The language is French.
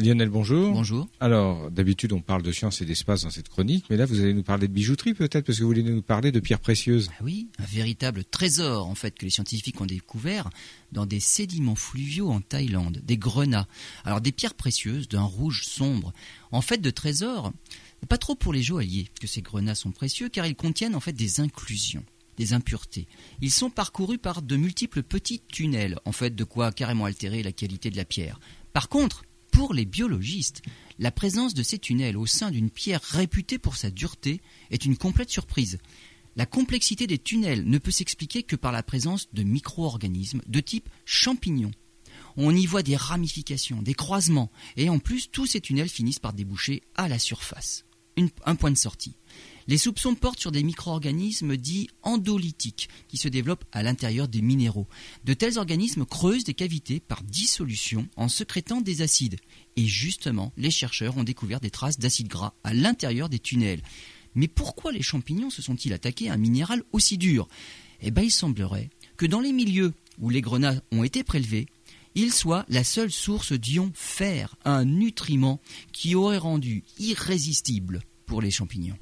Lionel, bonjour. Bonjour. Alors, d'habitude, on parle de science et d'espace dans cette chronique, mais là, vous allez nous parler de bijouterie peut-être, parce que vous voulez nous parler de pierres précieuses. Ah oui, un véritable trésor, en fait, que les scientifiques ont découvert dans des sédiments fluviaux en Thaïlande, des grenats. Alors, des pierres précieuses d'un rouge sombre. En fait, de trésors, pas trop pour les joailliers que ces grenats sont précieux, car ils contiennent en fait des inclusions des impuretés. Ils sont parcourus par de multiples petits tunnels, en fait de quoi carrément altérer la qualité de la pierre. Par contre, pour les biologistes, la présence de ces tunnels au sein d'une pierre réputée pour sa dureté est une complète surprise. La complexité des tunnels ne peut s'expliquer que par la présence de micro-organismes de type champignons. On y voit des ramifications, des croisements, et en plus tous ces tunnels finissent par déboucher à la surface. un point de sortie. Les soupçons portent sur des micro-organismes dits endolytiques qui se développent à l'intérieur des minéraux. De tels organismes creusent des cavités par dissolution en sécrétant des acides. Et justement, les chercheurs ont découvert des traces d'acides gras à l'intérieur des tunnels. Mais pourquoi les champignons se sont-ils attaqués à un minéral aussi dur? Eh bien, il semblerait que dans les milieux où les grenats ont été prélevés, il soit la seule source d'ion fer, un nutriment qui aurait rendu irrésistible pour les champignons.